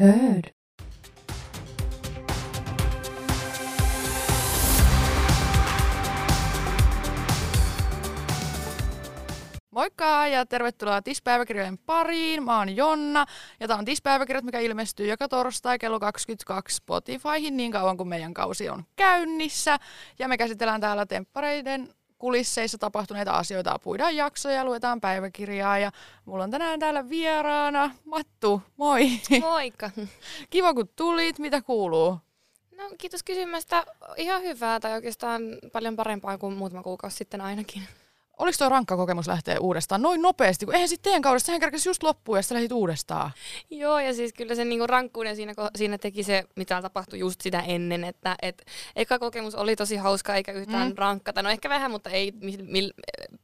Hörd. Moikka ja tervetuloa Tispäiväkirjojen pariin. Mä oon Jonna ja tää on Tispäiväkirjat, mikä ilmestyy joka torstai kello 22 Spotifyhin niin kauan kuin meidän kausi on käynnissä. Ja me käsitellään täällä temppareiden kulisseissa tapahtuneita asioita, puidaan jaksoja, luetaan päiväkirjaa ja mulla on tänään täällä vieraana Mattu, moi! Moikka! Kiva kun tulit, mitä kuuluu? No kiitos kysymästä. Ihan hyvää tai oikeastaan paljon parempaa kuin muutama kuukausi sitten ainakin. Oliko tuo rankka kokemus lähteä uudestaan noin nopeasti, kun eihän sitten teidän kaudessa, sehän kerkesi just loppuun ja sitten lähdit uudestaan. Joo, ja siis kyllä sen niinku rankkuuden siinä, siinä teki se, mitä tapahtui just sitä ennen, että et, eka kokemus oli tosi hauska eikä yhtään mm. rankkata. No ehkä vähän, mutta ei, mil,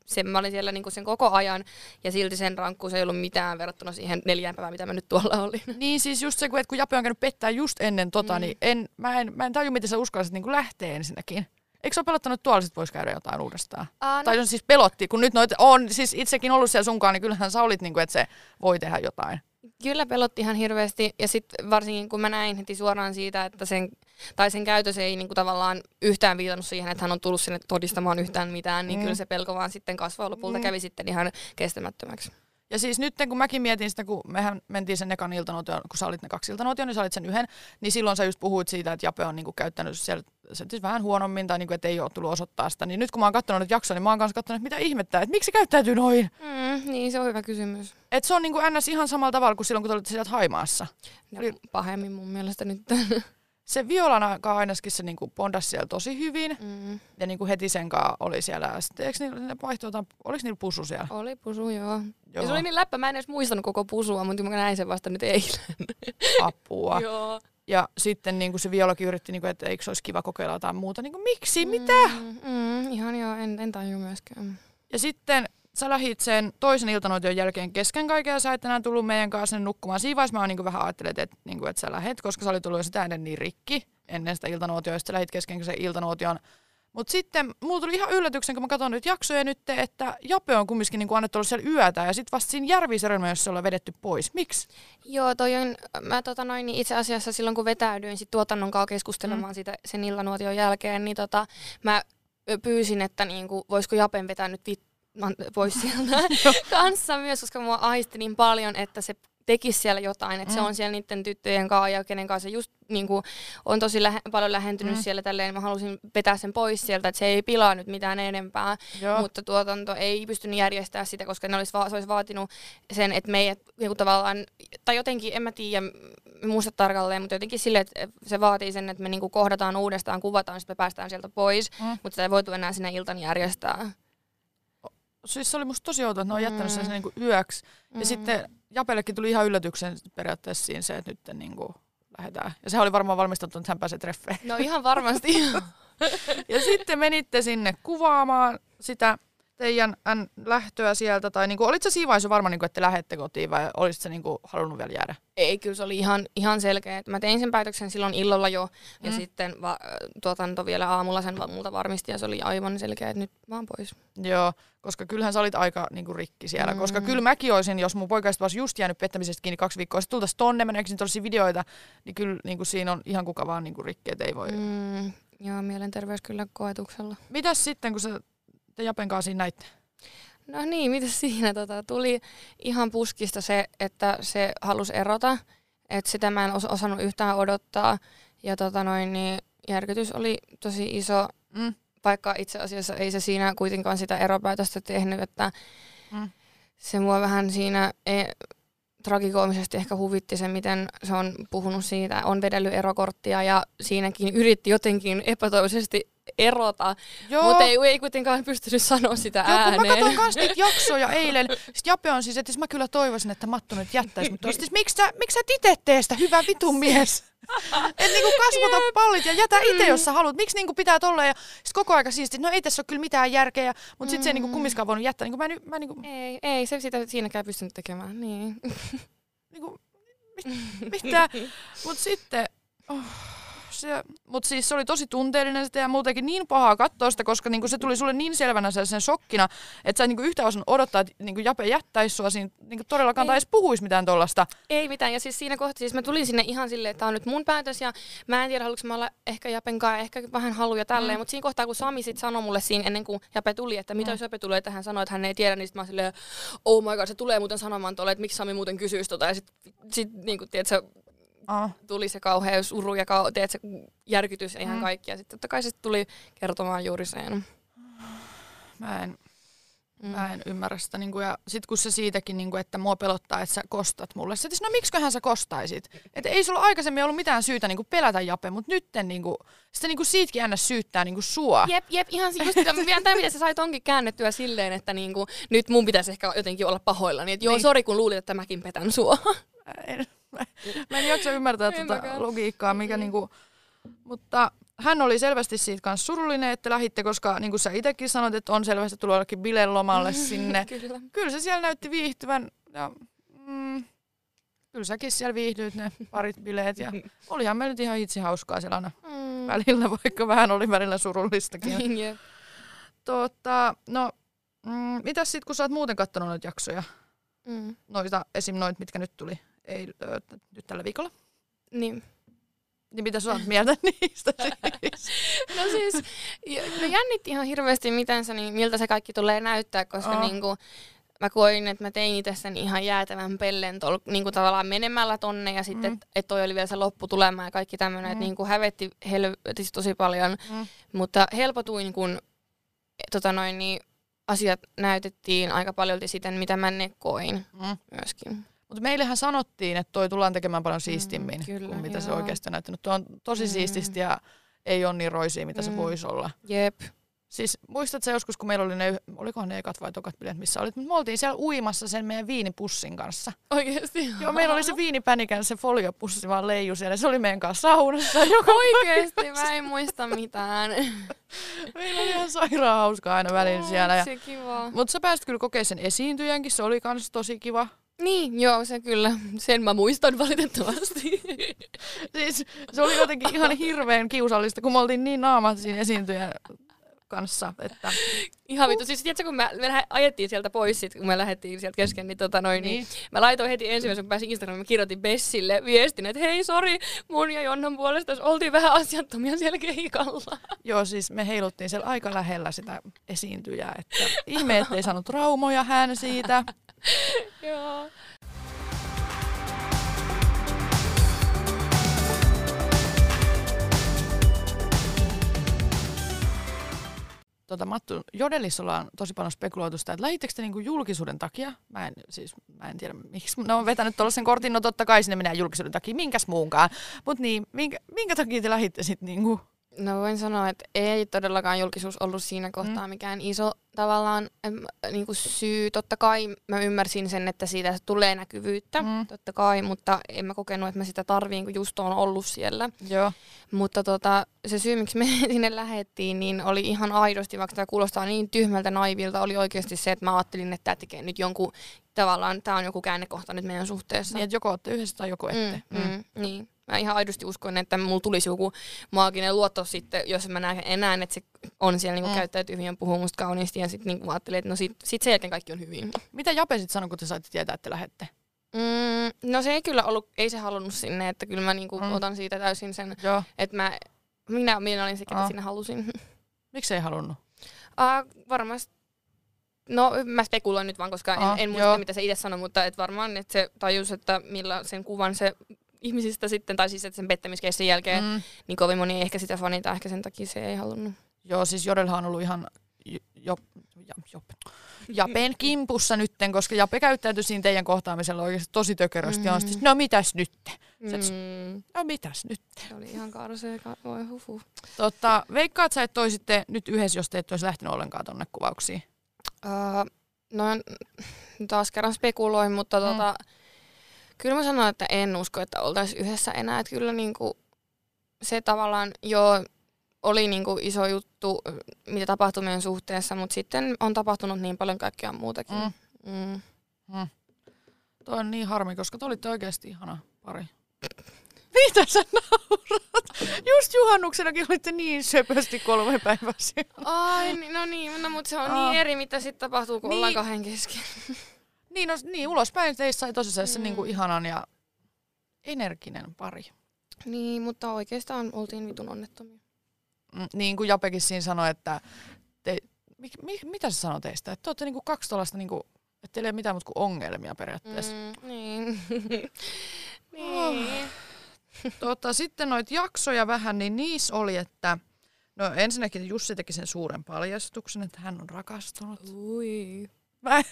se, mä olin siellä niinku sen koko ajan ja silti sen rankkuus ei ollut mitään verrattuna siihen neljään päivään, mitä mä nyt tuolla olin. Niin siis just se, että kun Jape on käynyt pettää just ennen tota, mm. niin en, mä, en, mä en taju, miten sä uskallisit niinku lähteä ensinnäkin. Eikö se ole pelottanut, tuolla sit voisi käydä jotain uudestaan? Aa, no. Tai on siis pelotti, kun nyt noit on siis itsekin ollut siellä sunkaan, niin kyllähän sä olit, niin kuin, että se voi tehdä jotain. Kyllä pelotti ihan hirveästi ja sitten varsinkin kun mä näin heti suoraan siitä, että sen, tai sen käytös ei niinku tavallaan yhtään viitannut siihen, että hän on tullut sinne todistamaan yhtään mitään, niin mm. kyllä se pelko vaan sitten kasvoi lopulta mm. kävi sitten ihan kestämättömäksi. Ja siis nyt kun mäkin mietin sitä, kun mehän mentiin sen ekan iltanuotion, kun sä olit ne kaksi iltanuotion, niin sä olit sen yhden, niin silloin sä just puhuit siitä, että Jape on niinku käyttänyt siellä se siis vähän huonommin tai niinku, että ei ole tullut osoittaa sitä. Niin nyt kun mä oon katsonut jaksoa, niin mä oon kanssa katsonut, että mitä ihmettä, että miksi se käyttäytyy noin? Mm, niin, se on hyvä kysymys. Et se on niinku ns. ihan samalla tavalla kuin silloin, kun te olitte sieltä Haimaassa. No, pahemmin mun mielestä nyt. se Violana ainakin se niinku pondasi siellä tosi hyvin. Mm. Ja niinku heti sen kanssa oli siellä. Sitten eikö niillä, ne vaihtoi jotain, oliko niillä pusu siellä? Oli pusu, joo. joo. Ja se oli niin läppä, mä en edes muistanut koko pusua, mutta mä näin sen vasta nyt eilen. Apua. joo. Ja sitten niin kuin se Violakin yritti, niin kuin, että eikö se olisi kiva kokeilla jotain muuta. Niin kuin, miksi? Mitä? Mm, mm, ihan joo, en, en tajua myöskään. Ja sitten sä lähit sen toisen iltanoition jälkeen kesken kaiken ja sä et enää tullut meidän kanssa nukkumaan. Siinä vaiheessa mä niin vähän ajattelin, että, niin kuin, että sä lähet, koska sä oli tullut jo sitä ennen niin rikki ennen sitä iltanuotioa, ja sä lähit kesken sen iltanuotion. Mutta sitten mulla tuli ihan yllätyksen, kun mä katson nyt jaksoja nyt, että Jape on kumminkin niin annettu olla siellä yötä ja sitten vasta siinä järviserjelmä, jossa ollaan vedetty pois. Miksi? Joo, toi on, mä tota noin, niin itse asiassa silloin kun vetäydyin sit tuotannon kanssa keskustelemaan mm. siitä sen illanuotion jälkeen, niin tota, mä pyysin, että niin kuin, voisiko Japen vetää nyt vit- pois sieltä kanssa myös, koska mua aisti niin paljon, että se tekisi siellä jotain, että mm. se on siellä niiden tyttöjen kanssa ja kenen kanssa just niin kuin, on tosi lähe, paljon lähentynyt mm. siellä tälleen, mä halusin vetää sen pois sieltä, että se ei pilaa nyt mitään enempää, Joo. mutta tuotanto ei pystynyt järjestämään sitä, koska ne olisi, se olisi vaatinut sen, että meidät niin tavallaan, tai jotenkin, en mä tiedä, muista tarkalleen, mutta jotenkin silleen, että se vaatii sen, että me niin kuin kohdataan uudestaan, kuvataan, sitten me päästään sieltä pois, mm. mutta sitä ei voitu enää sinne iltan järjestää. Siis se oli musta tosi outoa, että ne on jättänyt sen mm. niin kuin yöksi. Mm. Ja sitten Japellekin tuli ihan yllätyksen periaatteessa siinä se, että nyt niin kuin lähdetään. Ja sehän oli varmaan valmistettu, että hän pääsee treffeen. No ihan varmasti. ja sitten menitte sinne kuvaamaan sitä teidän lähtöä sieltä, tai niinku, olitko siinä vaiheessa varma, niinku, että lähette kotiin, vai olisitko niinku, halunnut vielä jäädä? Ei, kyllä se oli ihan, ihan selkeä. Mä tein sen päätöksen silloin illalla jo, mm. ja sitten va, tuotanto vielä aamulla sen multa varmisti, ja se oli aivan selkeä, että nyt vaan pois. Joo, koska kyllähän sä olit aika niinku, rikki siellä, mm. koska kyllä mäkin olisin, jos mun poikaista olisi just jäänyt pettämisestä kiinni kaksi viikkoa, sitten tultaisiin tonne, mä näkisin videoita, niin kyllä niinku, siinä on ihan kuka vaan niinku, rikki, että ei voi... Mm. Joo, mielenterveys kyllä koetuksella. Mitäs sitten, kun sä te Japen kanssa siinä näitte? No niin, mitä siinä tota, tuli ihan puskista se, että se halusi erota. Että sitä mä en os- osannut yhtään odottaa. Ja tota noin, niin järkytys oli tosi iso, mm. vaikka itse asiassa ei se siinä kuitenkaan sitä eropäätöstä tehnyt, että mm. se mua vähän siinä e- tragikoomisesti ehkä huvitti se, miten se on puhunut siitä, on vedellyt erokorttia ja siinäkin yritti jotenkin epätoivoisesti erota, mutta ei, ei kuitenkaan pystynyt sanoa sitä Joo, ääneen. Kun mä katsoin kans niitä jaksoja eilen, sit Jape on siis, että mä kyllä toivoisin, että Mattu nyt jättäisi, mutta siis, miksi sä, miksi sä itse tee sitä, hyvä vitun mies? Et niinku kasvata Jep. pallit ja jätä itse, jos sä mm. haluat. Miksi niinku pitää tolla ja sit koko aika siisti, no ei tässä ole kyllä mitään järkeä, mutta sit mm. se ei niinku mm. kummiskaan voinut jättää. Niinku mä, mä niinku... Ei, ei, se sitä siinäkään pystynyt tekemään, niin. niinku, mit, mitä? Mut sitten, oh, se, mutta siis se oli tosi tunteellinen sitä ja muutenkin niin pahaa katsoa sitä, koska niinku se tuli sulle niin selvänä sen shokkina, että sä et niinku yhtä osannut odottaa, että niinku Jape jättäisi sua siinä niinku todellakaan tai edes puhuisi mitään tollasta. Ei mitään, ja siis siinä kohtaa siis mä tulin sinne ihan silleen, että tämä on nyt mun päätös, ja mä en tiedä, haluanko mä olla ehkä Japen kanssa, ehkä vähän haluja tälleen, mm. mutta siinä kohtaa, kun Sami sitten sanoi mulle siinä ennen kuin Jape tuli, että mitä mm. jos Jape tulee tähän sanoi, että hän ei tiedä, niin sit mä silleen, oh my god, se tulee muuten sanomaan tuolle, että miksi Sami muuten kysyisi tota, ja sitten sit, niin kuin, tiedätkö, Ah. Tuli se kauhea suru ja kau- teet, se järkytys ja ihan mm. kaikki. Ja sitten totta kai se tuli kertomaan juuri sen. Mä en, mm. mä en ymmärrä sitä. Niin kuin, ja sitten kun se siitäkin, niin kuin, että mua pelottaa, että sä kostat mulle. Sitten no miksiköhän sä kostaisit? Että ei sulla aikaisemmin ollut mitään syytä niin kuin pelätä Jape, mutta nyt niin kuin, sitten niin kuin siitäkin aina syyttää niin kuin sua. Jep, jep, ihan just tämä, miten sä sait onkin käännettyä silleen, että niin kuin, nyt mun pitäisi ehkä jotenkin olla pahoilla. Niin, että joo, niin. sori kun luulit, että mäkin petän sua. En, mä en jaksa ymmärtää tuota logiikkaa, mikä niinku, mutta hän oli selvästi siitä kanssa surullinen, että lähitte, koska niin kuin sä itsekin sanoit, että on selvästi tullut jollekin bilelomalle sinne. kyllä. kyllä se siellä näytti viihtyvän ja mm, kyllä säkin siellä viihdyit ne parit bileet ja olihan meillä nyt ihan itse hauskaa siellä aina mm. välillä, vaikka vähän oli välillä surullistakin. yeah. Tota, no, mm, mitäs sitten kun sä oot muuten katsonut noita jaksoja? Mm. Noita, esim. noita, mitkä nyt tuli ei, ö, nyt tällä viikolla. Niin. Niin mitä sä oot mieltä niistä siis? no siis, no jännitti ihan hirveästi, miten se, niin, miltä se kaikki tulee näyttää, koska oh. niinku, mä koin, että mä tein itse sen ihan jäätävän pellen tol, niinku tavallaan menemällä tonne ja sitten, mm. että et toi oli vielä se lopputulema ja kaikki tämmöinen, mm. että niinku hävetti helvetisti tosi paljon, mm. mutta helpotuin, kun tota noin, niin, asiat näytettiin aika paljon siten, mitä mä ne koin mm. myöskin. Mutta meillähän sanottiin, että toi tullaan tekemään paljon siistimmin mm, kyllä, kuin mitä joo. se oikeasti on näyttänyt. Tuo on tosi mm. siististi ja ei ole niin roisia, mitä mm. se voisi olla. Jep. Siis muistatko joskus, kun meillä oli ne, olikohan ne ekat vai tokat bileet, missä olit, me oltiin siellä uimassa sen meidän viinipussin kanssa. Oikeesti? Joo, meillä oli se viinipänikän, se foliopussi vaan leiju siellä, se oli meidän kanssa saunassa. Joka Oikeesti, mä en muista mitään. meillä oli ihan sairaan hauskaa aina oh, siellä. Ja... Se kiva. Mutta sä pääsit kyllä kokea sen esiintyjänkin, se oli kans tosi kiva. Niin, joo, se kyllä. Sen mä muistan valitettavasti. siis se oli jotenkin ihan hirveän kiusallista, kun me oltiin niin naamat siinä esiintyjän kanssa. Että... Ihan vittu. Siis tiedätkö, kun me, me ajettiin sieltä pois, sit, kun me lähdettiin sieltä kesken, niin, tota noin, niin. niin mä laitoin heti ensimmäisen, kun pääsin Instagramiin, mä kirjoitin Bessille viestin, että hei, sori, mun ja Jonnan puolesta oltiin vähän asiattomia siellä keikalla. Joo, siis me heiluttiin siellä aika lähellä sitä esiintyjää, että ihme, ettei saanut traumoja hän siitä. Joo. Tota, Mattu, Jodelissa ollaan tosi paljon spekuloitu sitä, että lähittekö te niinku julkisuuden takia? Mä en, siis, mä en tiedä, miksi ne on vetänyt tuollaisen kortin, no totta kai sinne menee julkisuuden takia, minkäs muunkaan. Mutta niin, minkä, minkä takia te lähditte sitten niinku No voin sanoa, että ei todellakaan julkisuus ollut siinä kohtaa mm. mikään iso tavallaan niin kuin syy. Totta kai mä ymmärsin sen, että siitä tulee näkyvyyttä, mm. totta kai, mutta en mä kokenut, että mä sitä tarviin, kun just on ollut siellä. Joo. Mutta tota, se syy, miksi me sinne lähettiin, niin oli ihan aidosti, vaikka tämä kuulostaa niin tyhmältä naivilta, oli oikeasti se, että mä ajattelin, että tämä tekee nyt jonkun, tavallaan tämä on joku käännekohta nyt meidän suhteessa. Niin, että joko olette yhdessä tai joku ette. Mm, mm. Mm, niin. Mä ihan aidosti uskon, että mulla tulisi joku maaginen luotto sitten, jos mä näen enää, että se on siellä niinku mm. käyttäytyy hyvin ja puhuu musta kauniisti ja sitten niinku ajattelee, että no sit, sit sen jälkeen kaikki on hyvin. Mitä Jape sitten sanoi, kun te saitte tietää, että lähette? Mm, no se ei kyllä ollut, ei se halunnut sinne, että kyllä mä niinku mm. otan siitä täysin sen, Joo. että mä, minä, minä olin se, ketä sinne halusin. Miksi ei halunnut? Uh, varmasti No mä spekuloin nyt vaan, koska en, en muista joo. mitä se itse sanoi, mutta et varmaan että se tajus, että millä sen kuvan se ihmisistä sitten, tai siis että sen pettämiskeissin jälkeen, mm. niin kovin moni ei ehkä sitä fanita, ehkä sen takia se ei halunnut. Joo, siis Jodelhan on ollut ihan jo, jo, jo, Japen kimpussa nytten, koska Jape käyttäytyi siinä teidän kohtaamisella oikeasti tosi tökerösti. Mm. Ja siis, no mitäs nyt? Mm. No mitäs nyt? Se oli ihan karsea, voi hufu. Totta, veikkaat sä, että toisitte nyt yhdessä, jos te ette olisi lähtenyt ollenkaan tonne kuvauksiin? Uh, no taas kerran spekuloin, mutta mm. tota, Kyllä mä sanon, että en usko, että oltaisiin yhdessä enää. Että kyllä niinku se tavallaan jo oli niinku iso juttu, mitä tapahtui meidän suhteessa, mutta sitten on tapahtunut niin paljon kaikkea muutakin. Mm. Mm. Mm. Tuo on niin harmi, koska te olitte oikeasti ihana pari. Mitä sä naurat? Just juhannuksenakin olitte niin söpösti kolme päivää siellä. Ai, no niin, no, mutta se on Aa. niin eri, mitä sitten tapahtuu, kun Niin. ollaan kahden kesken. Niin, no, niin ulospäin teistä sai tosissaan se Mm. niinku ihanan ja energinen pari. Niin, mutta oikeastaan oltiin vitun onnettomia. Mm, Niin kuin Japekin siinä sanoi, että te, mi, mi, mitä se sanoi teistä? Että te olette niinku kaksi tuollaista, niinku, että teillä ei ole mitään muuta kuin ongelmia periaatteessa. Mm. Mm, niin. Oh. niin. Tota, sitten noita jaksoja vähän, niin niissä oli, että no ensinnäkin Jussi teki sen suuren paljastuksen, että hän on rakastunut. Ui. Mä,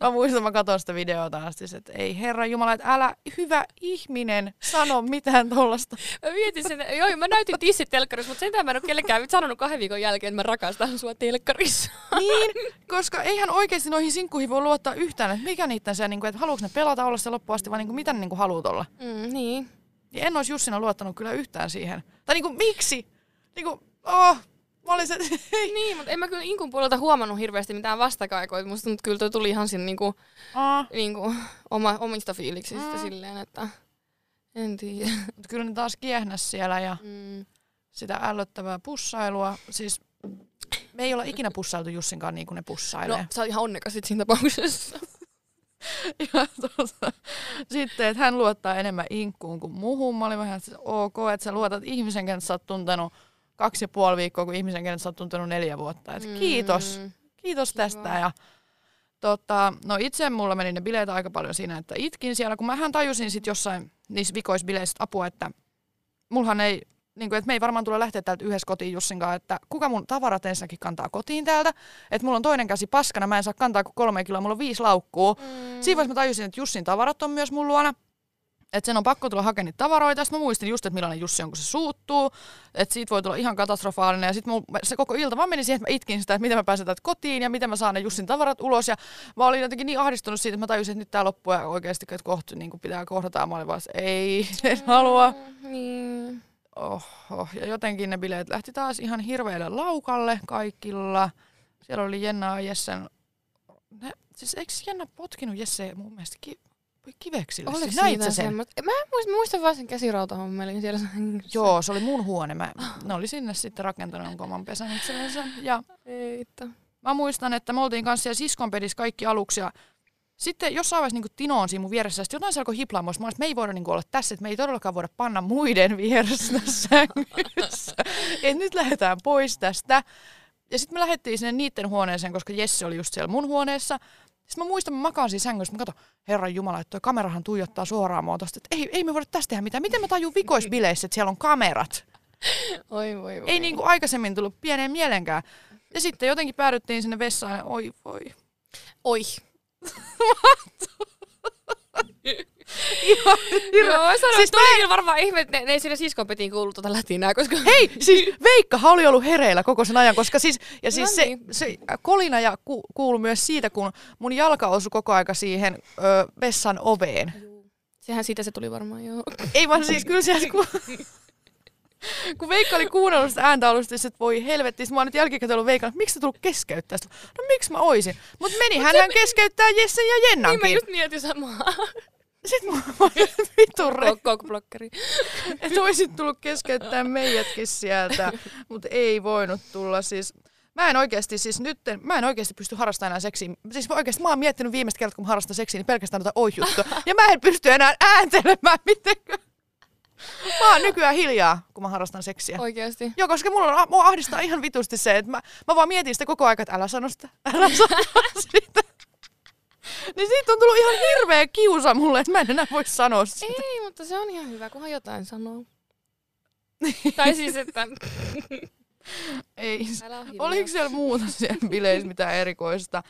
mä muistan, mä katsoin sitä videota asti, että ei herra Jumala, että älä hyvä ihminen sano mitään tollasta. Mä mietin sen, joo, mä näytin tissit telkkarissa, mutta sentään mä en ole kellekään sanonut kahden viikon jälkeen, että mä rakastan sua telkkarissa. Niin, koska eihän oikeasti noihin sinkkuihin voi luottaa yhtään, että mikä niitä se, niin kuin, että haluuks ne pelata olla se loppuun asti vai niin kuin, mitä ne niin kuin haluut olla. Mm, niin. Niin en olisi Jussina luottanut kyllä yhtään siihen. Tai niin kuin, miksi? Niin kuin, oh, mä olin se, Niin, mutta en mä kyllä Inkun puolelta huomannut hirveästi mitään vastakaikoja. Musta nyt kyllä toi tuli ihan siinä niinku, oh. niinku oma, omista fiiliksistä Mm. silleen, että en tiedä. Mutta kyllä ne taas kiehnäs siellä ja Mm. sitä ällöttävää pussailua. Siis me ei olla ikinä pussailtu Jussinkaan niin kuin ne pussailee. No, sä oot ihan onnekas sit siinä tapauksessa. Ja tuota, sitten, että hän luottaa enemmän inkkuun kuin muuhun. Mä olin vähän, että ok, että sä luotat ihmisen, kenet sä oot tuntenut kaksi ja puoli viikkoa, kuin ihmisen, kenet sä oot tuntenut neljä vuotta. Et kiitos, Mm. kiitos Kiva. tästä. Ja, tota, no itse mulla meni ne bileet aika paljon siinä, että itkin siellä, kun mähän tajusin sitten jossain niissä vikoisbileissä apua, että mullahan ei, niin kuin, että me ei varmaan tule lähteä täältä yhdessä kotiin Jussinkaan, että kuka mun tavarat ensinnäkin kantaa kotiin täältä, että mulla on toinen käsi paskana, mä en saa kantaa kuin kolme kiloa, mulla on viisi laukkuu, Mm. Siinä vaiheessa mä tajusin, että Jussin tavarat on myös mun luona. Että sen on pakko tulla hakemaan niitä tavaroita. Sitten mä muistin just, että millainen Jussi on, kun se suuttuu. Että siitä voi tulla ihan katastrofaalinen. Ja sitten se koko ilta vaan meni siihen, että mä itkin sitä, että miten mä pääsen täältä kotiin ja miten mä saan ne Jussin tavarat ulos. Ja mä olin jotenkin niin ahdistunut siitä, että mä tajusin, että nyt tää loppuu ja oikeasti, että kohta niin pitää kohdata. Ja mä olin vaan, ei, en halua. Niin. Oho. Ja jotenkin ne bileet lähti taas ihan hirveälle laukalle kaikilla. Siellä oli Jenna ja Jessen. Ne, siis eikö Jenna potkinut Jesse mun mielestä ki- kiveksille? Oliko Siis näit sä sen? semmoista? Mä en muista, mä muistan vaan sen käsirautahommelin siellä. Joo, se oli mun huone. Mä, ne oli sinne sitten rakentanut jonkun oman pesän itsellensä. Ja Eitä. mä muistan, että me oltiin kanssa siellä siskonpedissä kaikki aluksi ja sitten jossain vaiheessa niin Tino on siinä mun vieressä, sitten jotain se alkoi hiplaamaan. Mä olin, että me ei voida niin olla tässä, että me ei todellakaan voida panna muiden vieressä sängyssä. Et nyt lähdetään pois tästä. Ja sitten me lähdettiin sinne niiden huoneeseen, koska Jesse oli just siellä mun huoneessa. Sitten mä muistan, mä makaan siinä sängyssä, mä katson, herran jumala, että toi kamerahan tuijottaa suoraan mua tosta, että ei, ei me voida tästä tehdä mitään. Miten mä tajun vikoisbileissä, että siellä on kamerat? Oi voi voi. Ei niin kuin aikaisemmin tullut pieneen mielenkään. Ja sitten jotenkin päädyttiin sinne vessaan ja oi voi. Oi. Ihan Joo, mä sanoin, Siis tuli kyllä varmaan ihme, että ne, ne ei siinä siskopetiin kuullut tuota lätinää, koska... Hei, siis Veikkahan oli ollut hereillä koko sen ajan, koska siis, ja siis No se, niin. se kolina ja ku, kuului myös siitä, kun mun jalka osui koko aika siihen ö, vessan oveen. Sehän siitä se tuli varmaan, joo. Ei vaan siis kyllä siellä, kun, kun Veikka oli kuunnellut sitä ääntä alusta, että voi helvetti, mä oon nyt jälkikäteen ollut Veikalla, että miksi sä tullut keskeyttää sitä? No miksi mä oisin? Mutta meni hän, hän keskeyttää Jessen ja Niin mä Jennankin. just mietin samaa. Sitten mä olin, vittu re, Kokblokkeri. että olisit tullut keskeyttää meidätkin sieltä, mutta ei voinut tulla siis. Mä en oikeasti siis nyt, mä en oikeasti pysty harrastamaan enää seksiä. Siis mä oikeasti mä oon miettinyt viimeistä kertaa, kun mä harrastan seksiä, niin pelkästään noita oi-juttuja. Ja mä en pysty enää ääntelemään mitenkään. Mä oon nykyään hiljaa, kun mä harrastan seksiä. Oikeasti. Joo, koska mulla on, mua ahdistaa ihan vitusti se, että mä, mä vaan mietin sitä koko ajan, että älä sano sitä, älä sano sitä. Niin siitä on tullut ihan hirveä kiusa mulle, että mä en enää voi sanoa sitä. Ei, mutta se on ihan hyvä, kunhan jotain sanoo. tai siis, että... Ei. Oliko siellä muuta siellä bileissä mitään erikoista?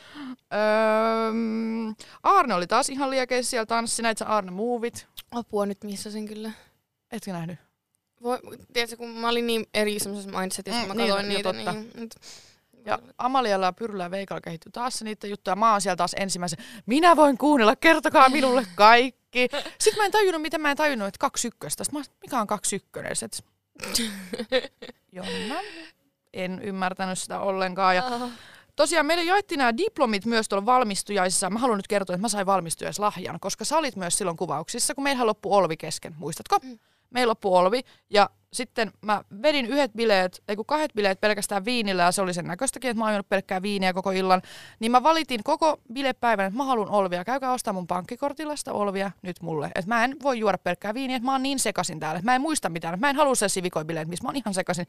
Öö, Arne oli taas ihan liekeissä siellä tanssi, näit sä Arne Movit. Apua nyt missä sen kyllä. Etkö nähnyt? Voi, tiedätkö, kun mä olin niin eri semmoisessa mindsetissa, kun Mm, mä niin, katsoin jo niitä, totta. niin... Nyt, Ja Amalialla ja Pyrllä ja Veikalla kehittyi taas se niiden juttuja. Mä oon siellä taas ensimmäisen. Minä voin kuunnella, kertokaa minulle kaikki. Sitten mä en tajunnut, miten mä en tajunnut, että kaksi ykköstä. Sitten mä, mikä on kaksi ykkönen? Sitten, Jonna. En ymmärtänyt sitä ollenkaan. Ja Ah. Tosiaan meille jaettiin nämä diplomit myös tuolla valmistujaisissa. Mä haluan nyt kertoa, että mä sain valmistujaislahjan, koska sä olit myös silloin kuvauksissa, kun meillähän loppui Olvi kesken, muistatko? Mm. Meillä loppui olvi ja sitten mä vedin yhdet bileet, ei kun kahdet bileet pelkästään viinillä ja se oli sen näköistäkin, että mä oon pelkkää viiniä koko illan. Niin mä valitin koko bilepäivän, että mä haluan olvia. Käykää ostaa mun pankkikortilla sitä olvia nyt mulle. Että mä en voi juoda pelkkää viiniä, että mä oon niin sekasin täällä. Että mä en muista mitään. Mä en halua se sivikoibileet, missä mä oon ihan sekasin.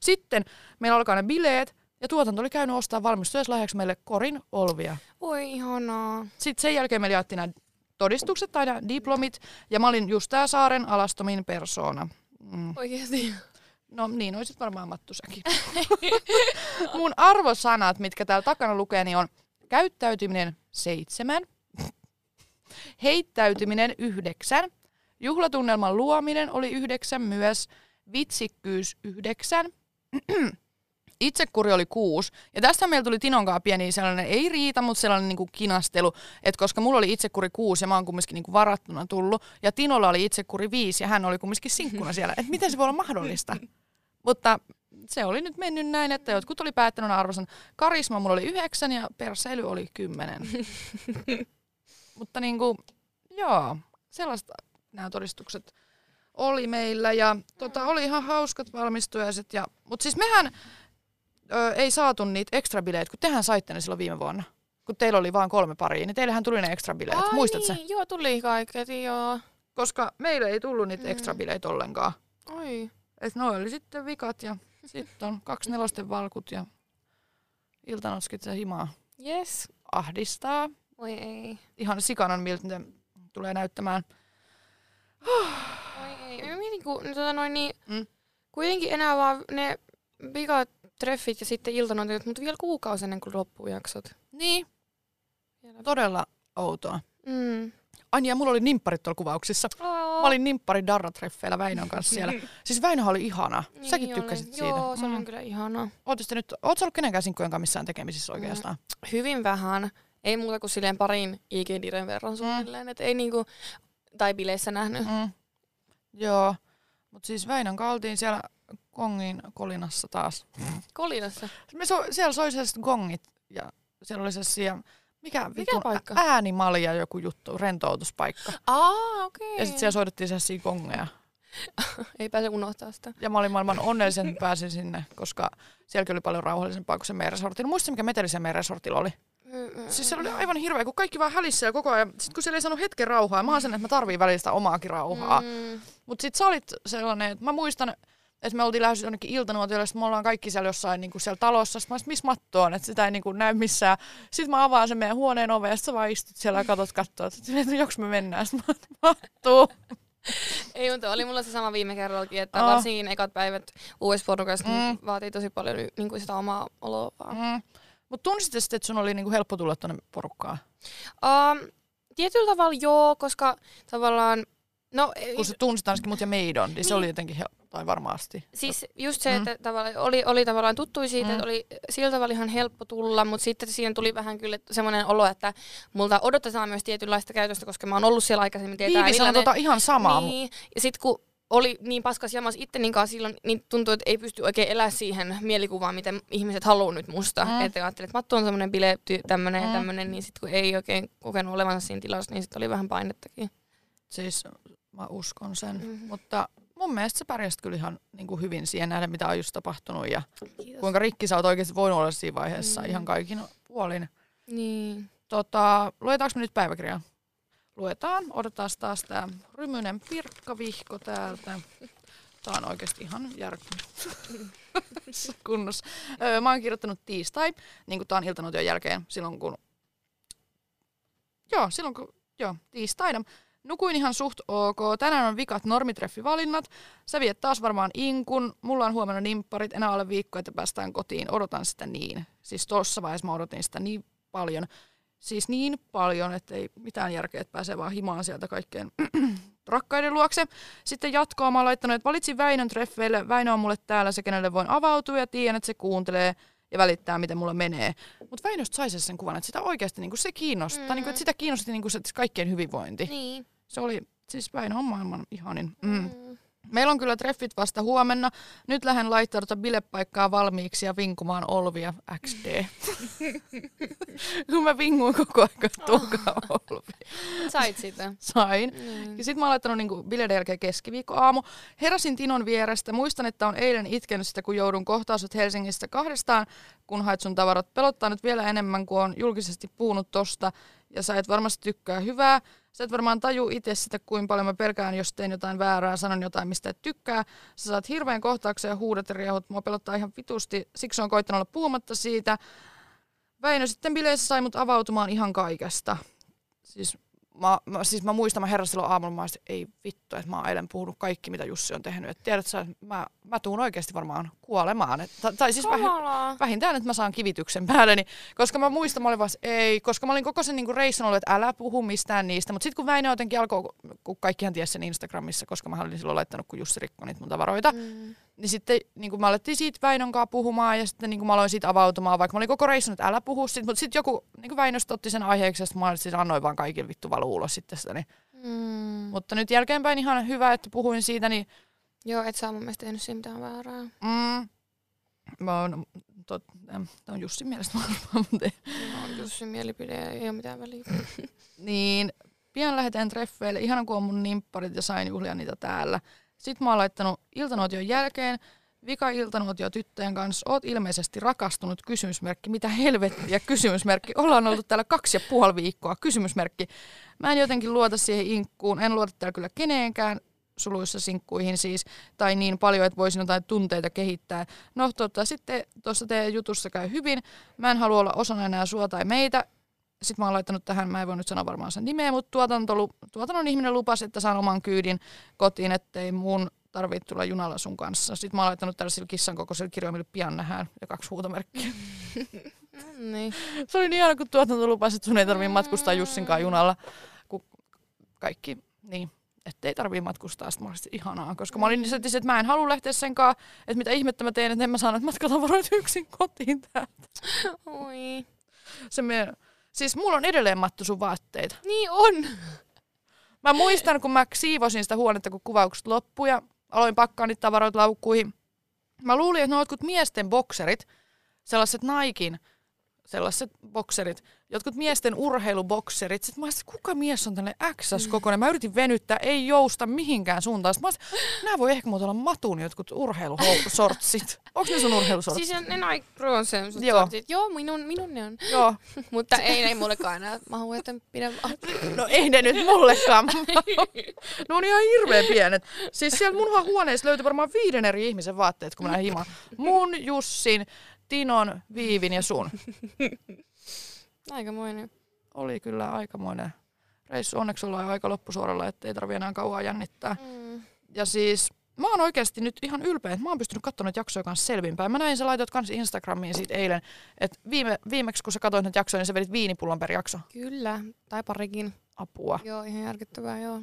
Sitten meillä alkaa ne bileet ja tuotanto oli käynyt ostaa valmistujaslahjaksi meille korin olvia. Oi ihanaa. Sitten sen jälkeen me jaettiin nämä todistukset tai diplomit ja mä olin just tää saaren alastomin persoona. Mm. Oikeesti. No niin, olisit varmaan Mattu säkin. Mun arvosanat, mitkä täällä takana lukee, niin on käyttäytyminen seitsemän, heittäytyminen yhdeksän, juhlatunnelman luominen oli yhdeksän myös, vitsikkyys yhdeksän, itsekuri oli kuusi. Ja tästä meillä tuli Tinonkaan pieni sellainen, ei riitä, mutta sellainen niin kuin kinastelu, että koska mulla oli itsekuri kuusi ja mä oon kumminkin niin kuin varattuna tullut, ja Tinolla oli itsekuri viisi ja hän oli kumminkin sinkkuna siellä, että miten se voi olla mahdollista? Mutta se oli nyt mennyt näin, että jotkut oli päättänyt arvosan. Karisma mulla oli yhdeksän ja perseily oli kymmenen. Mutta niin kuin, joo, sellaista nämä todistukset oli meillä ja tota, oli ihan hauskat valmistujaiset. Ja, mutta siis mehän ö, ei saatu niitä ekstra bileitä, kun tehän saitte ne silloin viime vuonna. Kun teillä oli vain kolme paria, niin teillähän tuli ne ekstra bileet. Ai Muistat niin, Joo, tuli kaiketi, joo. Koska meille ei tullut niitä Mm. ekstra bileitä ollenkaan. Oi. Et ne oli sitten vikat ja sitten on kaksi nelosten valkut ja iltanotskit ja himaa Yes. ahdistaa. Oi ei. Ihan sikanan miltä ne tulee näyttämään. Oi ei. Mä mietin, kun no, tota noin, niin, Mm. kuitenkin enää vaan ne vikat treffit ja sitten iltanotit, mutta vielä kuukausi ennen kuin loppuu jaksot. Niin, Vielä. todella outoa. Mm. Ai niin, ja mulla oli nimpparit tuolla kuvauksissa. Oh. Mä olin nimppari Darra-treffeillä Väinön kanssa siellä. Siis Väinöhän oli ihana. Säkin Niin tykkäsit oli. siitä. Joo, se Mm. oli kyllä ihanaa. Ootte te nyt, oot sä ollut kenenkään sinkkujen kanssa missään tekemisissä oikeastaan? Hyvin vähän. Ei muuta kuin silleen parin IG-diren verran suunnilleen. Et ei niinku, tai bileissä nähnyt. Mm. Joo, mutta siis Väinön kanssa oltiin siellä Kongin kolinassa taas. Kolinassa. Me so, siellä soi sellaiset gongit ja siellä oli sellaisia, mikä, vitun paikka? äänimalja joku juttu, rentoutuspaikka. Aa, okei. Ja sitten siellä soitettiin sellaisia gongeja. Ei pääse unohtaa sitä. Ja mä olin maailman onnellisen, että pääsin sinne, koska sielläkin oli paljon rauhallisempaa kuin se meidän resortti. No muistat, mikä meteli se meidän resortilla oli? Siis se oli aivan hirveä, kun kaikki vaan hälissä ja koko ajan. Sitten kun siellä ei saanut hetken rauhaa, mä oon sen, että mä tarviin välistä omaakin rauhaa. Mm. Mutta sit sä olit sellainen, että mä muistan, että me oltiin lähdössä jonnekin iltanuotiolle, sitten me ollaan kaikki siellä jossain niin kuin siellä talossa. Sitten mä missä Matto on, että sitä ei niin kuin näy missään. Sitten mä avaan sen meidän huoneen oven, ja sä vaan istut siellä ja katot katsoa, että joks me mennään. Sitten mä oon, Mattu. Ei, mutta oli mulla se sama viime kerrallakin, että Oh. varsinkin ekat päivät uudessa porukassa Mm. mm. vaatii tosi paljon niin kuin sitä omaa oloa vaan. Mm. Mutta tunnistit sitten, että sun oli niin kuin helppo tulla tuonne porukkaan? Um, tietyllä tavalla joo, koska tavallaan, no Kun se tunsit ainakin mut ja meidon, niin se Niin. oli jotenkin, hel- tai varmasti. siis just se, Mm. että tavallaan oli, oli tavallaan tuttui siitä, Mm. että oli sillä tavalla ihan helppo tulla, mutta sitten siihen tuli vähän kyllä semmoinen olo, että multa odotetaan myös tietynlaista käytöstä, koska mä oon ollut siellä aikaisemmin, tietää Viivi sanoi millainen- tota ihan samaa. Niin, ja sitten kun oli niin paskas jamas ittenin kanssa silloin, niin tuntui, että ei pysty oikein elää siihen mielikuvaan, miten ihmiset haluaa nyt musta. Mm. Että ajattelin, että Mattu on semmoinen bile, tämmöinen Mm. ja tämmöinen, niin sitten kun ei oikein kokenut olevansa siinä tilassa, niin sitten oli vähän painettakin. Siis mä uskon sen. Mhm. Mutta mun mielestä sä pärjäsit kyllä ihan niin kuin hyvin siihen nähden, mitä on just tapahtunut ja Kiitos. kuinka rikki sä oot oikeasti voinut olla siinä vaiheessa Mm. ihan kaikin puolin. Niin. Tota, luetaanko me nyt päiväkirjaa? Luetaan. Odotetaan taas tää rymynen pirkkavihko täältä. Tää on oikeasti ihan järkynyt kunnossa. Öö, mä oon kirjoittanut tiistai, niin kuin tää on iltanuution jälkeen, silloin kun... Joo, silloin kun... Joo, tiistaina. Nukuin ihan suht ok. Tänään on vikat normitreffivalinnat. Sä viet taas varmaan inkun. Mulla on huomenna nimpparit. Enää alle viikko, että päästään kotiin. Odotan sitä niin. Siis tuossa vaiheessa mä odotin sitä niin paljon. Siis niin paljon, että ei mitään järkeä, että pääsee vaan himaan sieltä kaikkeen rakkaiden luokse. Sitten jatkoa mä oon laittanut, että valitsin Väinön treffeille. Väinö on mulle täällä se, kenelle voin avautua ja tiedän, että se kuuntelee ja välittää, miten mulla menee. Mutta Väinöstä sai sen kuvan, että sitä oikeasti niinku, se kiinnostaa. Mm. Mm. Niinku, että sitä kiinnosti niinku, se kaikkien hyvinvointi. Niin. Se oli, siis Väinö on maailman ihanin. Mm. Mm. Meillä on kyllä treffit vasta huomenna. Nyt lähden laittaa tuota bilepaikkaa valmiiksi ja vinkumaan Olvia XD. Kun mä vinguin koko ajan tuokaa Olvia. Sait sitä. Sain. Mm. Ja sit mä oon laittanut niinku bileiden jälkeen keskiviikko aamu. Heräsin Tinon vierestä. Muistan, että on eilen itkenyt sitä, kun joudun kohtausut Helsingistä kahdestaan, kun hait sun tavarat. Pelottaa nyt vielä enemmän, kun on julkisesti puhunut tosta. Ja sä et varmasti tykkää hyvää. Sä et varmaan taju itse sitä, kuinka paljon mä pelkään, jos teen jotain väärää, sanon jotain, mistä et tykkää. Sä saat hirveän kohtauksen ja huudat ja riehut. Mua pelottaa ihan vitusti. Siksi on koittanut olla puhumatta siitä. Väinö sitten bileissä sai mut avautumaan ihan kaikesta. Siis mä, mä, siis mä muistan, mä heräsin silloin aamulla, mä olisin, että ei vittu, että mä oon eilen puhunut kaikki, mitä Jussi on tehnyt. Et tiedät sä, että mä, mä tuun oikeasti varmaan kuolemaan. Et, tai, siis Kamalaa. vähintään, että mä saan kivityksen päälleni. Koska mä muistan, mä olin vaan, ei, koska mä olin koko sen niinku reissun ollut, että älä puhu mistään niistä. Mutta sitten kun Väinö jotenkin alkoi, kun kaikkihan tiesi sen Instagramissa, koska mä olin silloin laittanut, kun Jussi rikkoi niitä mun tavaroita, Mm. Niin sitten niin kuin mä alettiin siitä Väinön kanssa puhumaan ja sitten niin kuin mä aloin siitä avautumaan, vaikka mä olin koko reissun, että älä puhu siitä, mutta sitten joku niin kuin Väinöstä otti sen aiheeksi ja sitten mä siis annoin vaan kaikille vittu valuu ulos sitten sitä. Niin. Mm. Mutta nyt jälkeenpäin ihan hyvä, että puhuin siitä, niin Joo, et sä oo mun mielestä tehnyt siinä mitään väärää. mm, mä oon, tot, tää on Jussin mielestä varmaan, mutta ei. No, Jussin mielipide ei ole mitään väliä. Niin, pian lähdetään treffeille. Ihana, kun on mun nimpparit ja sain juhlia niitä täällä. Sitten mä oon laittanut iltanuotion jälkeen vika iltanuotio tyttöjen kanssa. Oot ilmeisesti rakastunut, kysymysmerkki. Mitä helvettiä, kysymysmerkki. Ollaan oltu täällä kaksi ja puoli viikkoa, kysymysmerkki. Mä en jotenkin luota siihen inkkuun. En luota täällä kyllä keneenkään suluissa sinkkuihin siis, tai niin paljon, että voisin jotain tunteita kehittää. No tota, sitten tuossa teidän jutussa käy hyvin. Mä en halua olla osana enää sua tai meitä, sitten mä oon laittanut tähän, mä en voi nyt sanoa varmaan sen nimeä, mutta tuotantolu, tuotannon ihminen lupasi, että saan oman kyydin kotiin, ettei mun tarvitse tulla junalla sun kanssa. Sitten mä oon laittanut tällaisilla kissan kokoisilla kirjoimille pian nähdään ja kaksi huutomerkkiä. niin. Se oli niin ihana, kun tuotanto lupasi, että sun ei tarvitse matkustaa Jussinkaan junalla, kun kaikki, niin, ettei tarvii matkustaa. Sitten mä olin ihanaa, koska mä olin niin, että mä en halua lähteä senkaan, että mitä ihmettä mä teen, että en mä saanut matkatavaroita yksin kotiin täältä. Oi. Se me, siis mulla on edelleen mattu sun vaatteita. Niin on. Mä muistan, kun mä siivosin sitä huonetta, kun kuvaukset loppui ja aloin pakkaa niitä tavaroita laukkuihin. Mä luulin, että ne on miesten bokserit, sellaiset Naikin sellaiset bokserit, jotkut miesten urheilubokserit. Sitten mä olisin, että kuka mies on tällainen XS kokoinen? Mä yritin venyttää, ei jousta mihinkään suuntaan. Sitten mä olisin, nämä voi ehkä muuta olla matun jotkut urheilusortsit. Onko ne sun urheilusortsit? Siis ne Nike Pro on Joo. sortit. Joo, minun, minun ne on. Joo. Mutta ei, ei mullekaan enää mahu, että pidä vaan. No ei ne nyt mullekaan. ne on ihan hirveän pienet. Siis siellä mun huoneessa löytyi varmaan viiden eri ihmisen vaatteet, kun mä lähdin himaan. Mun, Jussin, Tinon, Viivin ja sun. Aikamoinen. Oli kyllä aikamoinen reissu. Onneksi ollaan aika loppusuoralla, ettei tarvi enää kauan jännittää. Mm. Ja siis mä oon oikeasti nyt ihan ylpeä, että mä oon pystynyt katsomaan näitä jaksoja kanssa selvinpäin. Mä näin sä laitoit kanssa Instagramiin siitä eilen, että viime, viimeksi kun sä katsoit näitä jaksoja, niin sä vedit viinipullon per jakso. Kyllä, tai parikin. Apua. Joo, ihan järkyttävää, joo.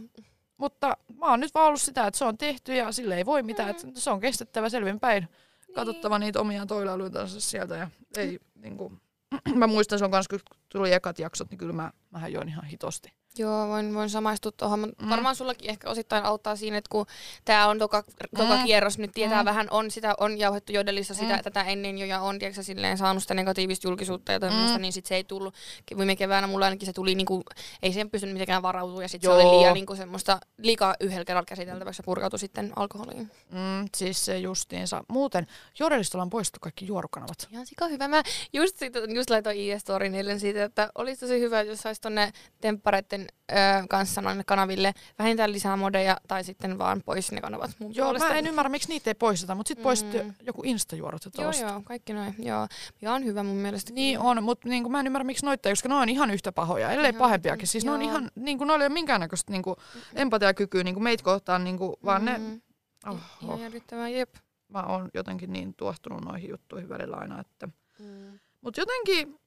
Mutta mä oon nyt vaan ollut sitä, että se on tehty ja sille ei voi mitään. Että se on kestettävä selvinpäin. Katsottava niitä omia toilailuitansa sieltä. Ja ei, niin kuin, mä muistan, se on kanssa, kun tuli ekat jaksot, niin kyllä mä, mähän join ihan hitosti. Joo, voin, voin samaistua tuohon. Mm. Mm. Varmaan sullakin ehkä osittain auttaa siinä, että kun tämä on toka, toka Mm. kierros, nyt tietää Mm. vähän, on sitä on jauhettu jodellissa sitä, Mm. tätä ennen jo ja on tiedätkö, silleen saanut sitä negatiivista julkisuutta ja tämmöistä, Mm. niin sit se ei tullut. Viime keväänä mulla ainakin se tuli, niinku, ei siihen pystynyt mitenkään varautua ja sitten se oli liian niinku, semmoista liikaa yhdellä kerralla käsiteltäväksi ja purkautui sitten alkoholiin. Mm, siis se justiinsa. Muuten Jodelista ollaan poistettu kaikki juorukanavat. Ihan sika hyvä. Mä just, siitä, just laitoin IS-storin eilen siitä, että olisi tosi hyvä, jos saisi tonne temppareiden ö, kanssa noille kanaville vähintään lisää modeja tai sitten vaan pois ne kanavat mun Joo, puolesta. mä en ymmärrä, miksi niitä ei poisteta, mutta sitten Mm. poistettu joku Instajuorut ja Joo, joo, kaikki noin. Joo. Ja on hyvä mun mielestä. Niin on, mutta niinku, mä en ymmärrä, miksi noita, koska ne on ihan yhtä pahoja, ellei Joo, pahempiakin. Siis ne on joo. ihan, niinku, noilla ei ole minkäännäköistä niinku, empatiakykyä niinku meitä kohtaan, niinku, vaan ne... Mm. Oh, Ihan oh. järkyttävää, jep. Mä oon jotenkin niin tuohtunut noihin juttuihin välillä aina, että... Mm. Mutta jotenkin...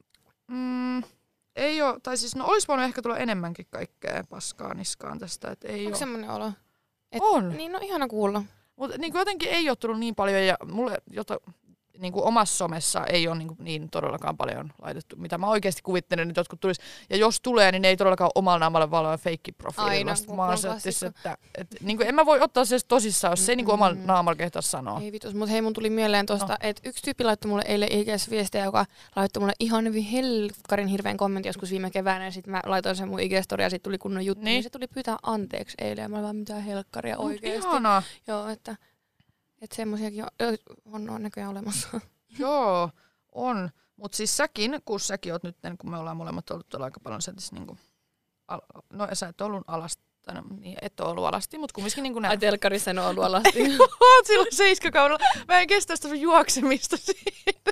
Mm, ei ole, tai siis no olisi voinut ehkä tulla enemmänkin kaikkea paskaa niskaan tästä, että ei Onko semmoinen olo? Et- On. Niin, no ihana kuulla. Mutta niin jotenkin ei ole tullut niin paljon ja mulle jota, niin kuin omassa somessa ei ole niin, kuin niin todellakaan paljon laitettu, mitä mä oikeasti kuvittelen, että jotkut tulisi. Ja jos tulee, niin ne ei todellakaan omalla naamalla vaan ole feikki Aina, Mä se, että, että, niin kuin, en mä voi ottaa se tosissaan, jos se ei niin kuin omalla naamalla kehtaa sanoa. Ei vitus, mutta hei mun tuli mieleen tosta, No. että yksi tyyppi laittoi mulle eilen IGS viestiä, joka laittoi mulle ihan hyvin helkkarin hirveän kommentin joskus viime keväänä ja sitten mä laitoin sen mun IG-storia ja sitten tuli kunnon juttu, Niin. niin. se tuli pyytää anteeksi eilen ja mä olin vaan mitään helkkaria. Ihanaa. Joo, että, että semmosiakin on, on, on näköjään olemassa. Joo, on. Mutta siis säkin, kun säkin oot nyt, kun me ollaan molemmat ollut tuolla aika paljon sentissä, niin kuin, al- no sä et ollut alasti, tai no, niin, et ole ollut alasti, mutta kumminkin niin kuin Ai näin. telkkarissa en ole ollut alasti. Oot silloin seiskakaudella. Mä en kestä sitä sun juoksemista siinä.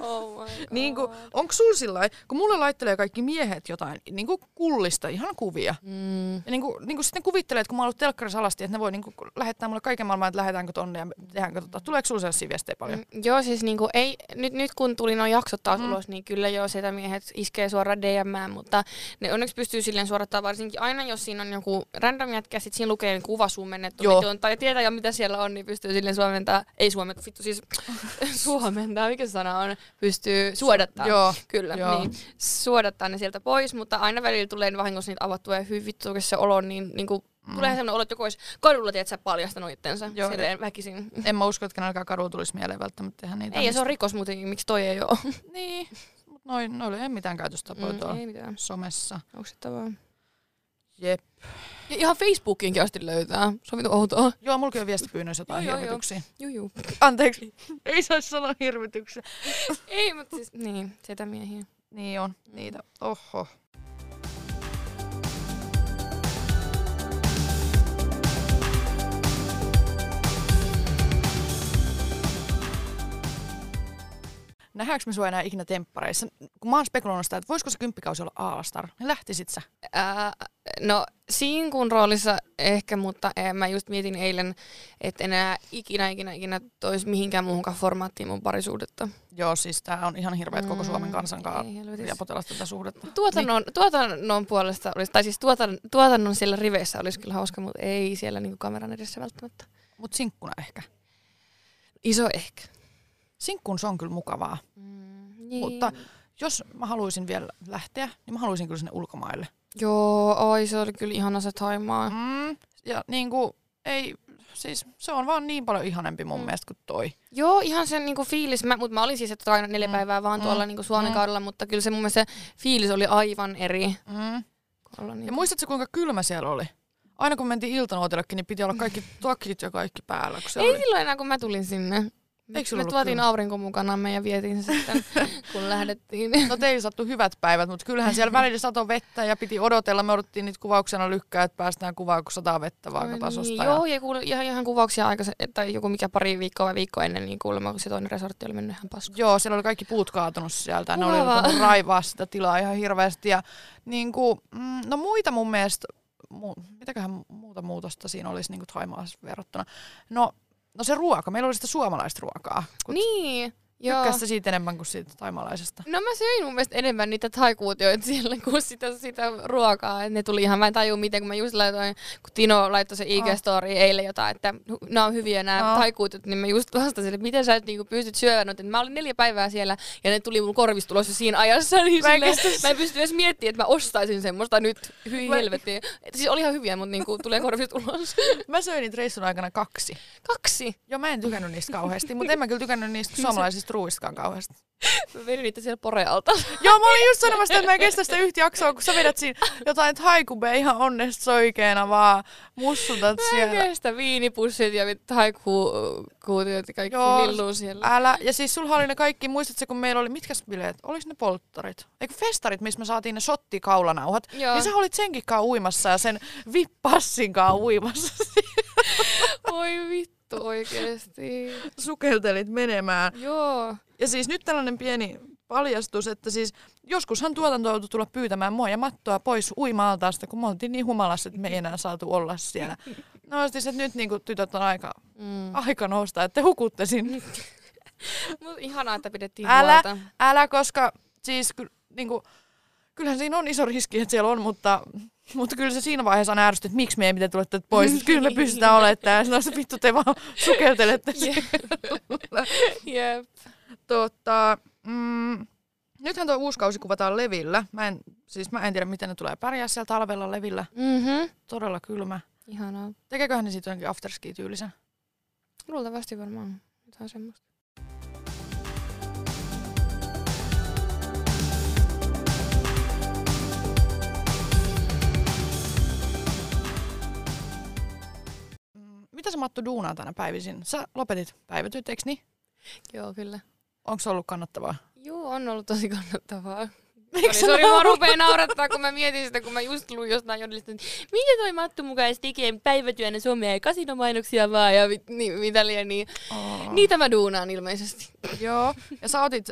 Oh. Niin kuin, onko sul sillä kun mulle laittelee kaikki miehet jotain niin kuin kullista, ihan kuvia. Mm. Ja niin kuin, niin kuin sitten kuvittelee, että kun mä oon ollut telkkarissa alasti, että ne voi niin kuin lähettää mulle kaiken maailman, että lähdetäänkö tonne ja tehdäänkö tota. Tuleeko sulla sellaisia viestejä paljon? Mm, Joo, siis niinku ei, nyt, nyt kun tuli nuo jaksot taas Mm. ulos, niin kyllä jo sitä miehet iskee suoraan DMään, mutta ne onneksi pystyy silleen suorattaa varsinkin aina, jos siinä on joku random jätkä, sit siinä lukee kuva suomennettu, Joo. niin on, tai tietää jo mitä siellä on, niin pystyy silleen suomentaa, ei suomentaa, vittu siis suomentaa, mikä sana on, pystyy suodattaa. Joo. Kyllä, Joo. niin suodattaa ne sieltä pois, mutta aina välillä tulee vahingossa niitä avattua ja hyvin vittu, kun se olo, niin, niin kuin, mm. tulee sellainen olo, että joku olisi kadulla, tiedät sä, paljastanut itteensä, Joo. silleen väkisin. En mä usko, että kenelläkään kadulla tulisi mieleen välttämättä tehdä niitä. Ei, ja se on rikos muutenkin, miksi toi ei ole. Niin, mutta noin, noille ei mitään käytöstapoja mm, tuolla ei mitään. somessa. Oksettavaa. Jep. Ja ihan Facebookiinkin asti löytää. Se on vitu outoa. Joo, mulla on viestipyynnöissä jotain Joo, joo, hirvityksiä. Juu, juu. Anteeksi, ei saisi sanoa hirvityksiä. Ei, mutta siis, niin, sitä miehiä. Niin on, niitä. Oho. Nähdäänkö me sua enää ikinä temppareissa? Kun mä oon spekuloinut sitä, että voisiko se kymppikausi olla A-star, niin lähtisit sä? Ää, no, Sinkun roolissa ehkä, mutta ee, mä just mietin eilen, että enää ikinä, ikinä, ikinä tois mihinkään muuhunkaan formaattiin mun parisuudetta. Joo, siis tää on ihan hirveä, koko Suomen kansan kanssa riapotella tätä suhdetta. Tuotannon, niin. tuotannon puolesta olisi, tai siis tuotan, tuotannon siellä riveissä olisi kyllä hauska, mutta ei siellä niinku kameran edessä välttämättä. Mut sinkkuna ehkä. Iso ehkä. Sinkkun se on kyllä mukavaa. Mm, niin. Mutta jos mä haluaisin vielä lähteä, niin mä haluaisin kyllä sinne ulkomaille. Joo, oi se oli kyllä ihana se Taimaa. Mm, ja niin kuin, ei, siis se on vaan niin paljon ihanempi mun Mm. mielestä kuin toi. Joo, ihan se niinku fiilis, mä, mutta mä olin siis että aina neljä Mm. päivää vaan Mm. tuolla niinku Suomen Mm. kaudella, mutta kyllä se mun mielestä se fiilis oli aivan eri. Mm. kuin Olla Ja niinku. muistatko kuinka kylmä siellä oli? Aina kun mentiin iltanuotellekin, niin piti olla kaikki takit ja kaikki päällä. Kun se Ei oli. silloin enää, kun mä tulin sinne. Eikö me tuotiin kylmä? aurinko mukana ja vietiin se sitten, kun lähdettiin. No teillä sattui hyvät päivät, mutta kyllähän siellä välillä sato vettä ja piti odotella. Me odottiin niitä kuvauksena lykkää, että päästään kuvaan, kun sataa vettä vaakatasosta. Niin, ja... joo, ja kuule, ihan, ihan kuvauksia aika, tai joku mikä pari viikkoa vai viikko ennen, niin kuulemma, kun se toinen resortti oli mennyt ihan paskaan. Joo, siellä oli kaikki puut kaatunut sieltä. Ne oli raivaa sitä tilaa ihan hirveästi. Ja, niin kuin, mm, no muita mun mielestä, mu, mitäköhän muuta muutosta siinä olisi niin Thaimaassa verrattuna. No, no se ruoka, meillä oli sitä suomalaista ruokaa. Kun Niin, joo. Tykkäsit siitä enemmän kuin siitä taimalaisesta? No mä söin mun mielestä enemmän niitä taikuutioita siellä kuin sitä, sitä ruokaa. Et ne tuli ihan, mä en tajua miten, kun mä just laitoin, kun Tino laittoi se IG-story eilen jotain, että nämä on hyviä nämä Oh. taikuutiot, niin mä just vastasin, että miten sä et niinku pystyt syömään, että mä olin neljä päivää siellä ja ne tuli mun korvista ulos jo siinä ajassa, niin Mä en silleen, mä en pysty edes miettimään, että mä ostaisin semmoista nyt, hyi Mä- helvettiin. Että siis oli ihan hyviä, mutta niinku tulee korvista ulos. Mä söin niitä reissun aikana kaksi. Kaksi. Joo, mä en tykännyt niistä kauheasti, mutta en mä kyllä tykännyt niistä suomalaisista ruuistakaan kauheasti. Mä vedin niitä siellä porealta. Joo, mä olin just sanomassa, että mä en kestä sitä yhtä jaksoa, kun sä vedät siinä jotain taikubea ihan onnesta soikeena vaan mussutat Mä en siellä. kestä viinipussit ja taikuutiot ja kaikki Joo. lilluu siellä. Älä. Ja siis sulla oli ne kaikki, muistatko kun meillä oli, mitkäs bileet? Olis ne polttarit? Eikö festarit, missä me saatiin ne shottikaulanauhat? Joo. Niin sä olit senkin uimassa ja sen vippassin kanssa uimassa. Voi vittu oikeesti. Sukeltelit menemään. Joo. Ja siis nyt tällainen pieni paljastus, että siis joskushan tuotanto joutui tulla pyytämään mua ja Mattoa pois uima-altaasta, kun me oltiin niin humalassa, että me ei enää saatu olla siellä. No siis, että nyt niin kuin, tytöt on aika, Mm. aika nousta, että te hukutte sinne. Mut ihanaa, että pidettiin Älä. huolta. Älä, koska siis ky, niin kuin, kyllähän siinä on iso riski, että siellä on, mutta Mutta kyllä se siinä vaiheessa on ärsytty, että miksi me ei miten tulette pois. Että kyllä me pystytään olemaan täällä. Sitten vittu te vaan sukeltelette Jep. tota, mm, nythän tuo uusi kausi kuvataan levillä. Mä en, siis mä en tiedä, miten ne tulee pärjää siellä talvella levillä. Mhm. Todella kylmä. Ihanaa. Tekeeköhän ne siitä jonkin afterski-tyylisen? Luultavasti varmaan jotain semmoista. Mitä sä Mattu duunaa tänä päivisin? Sä lopetit päivätyöt, eikö niin? Joo, kyllä. Onko se ollut kannattavaa? Joo, on ollut tosi kannattavaa. Eikö Sori, ole mua rupeaa naurattaa, kun mä mietin sitä, kun mä just luin jostain jodellista, että mitä toi Mattu mukaan tekee päivätyönä Suomea ja kasinomainoksia vaan ja mit, niin, mitä liian, niin Oh. niitä mä duunaan ilmeisesti. Joo. Ja sä otit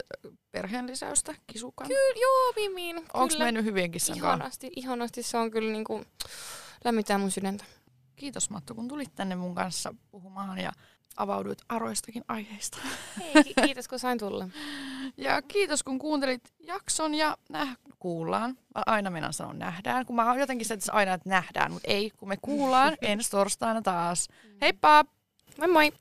perheen lisäystä kisukan. Kyllä, joo, Mimiin. Onko mennyt hyvin kissan kanssa? Ihanasti, ihanasti. Se on kyllä niinku, lämmittää mun sydäntä. Kiitos Mattu, kun tulit tänne mun kanssa puhumaan ja avauduit aroistakin aiheista. Hei, ki- kiitos kun sain tulla. Ja kiitos kun kuuntelit jakson ja näh, kuullaan. Mä aina mennään sanoa nähdään, kun mä oon jotenkin se, että aina että nähdään, mutta ei, kun me kuullaan ensi torstaina taas. Heippa! Moi moi!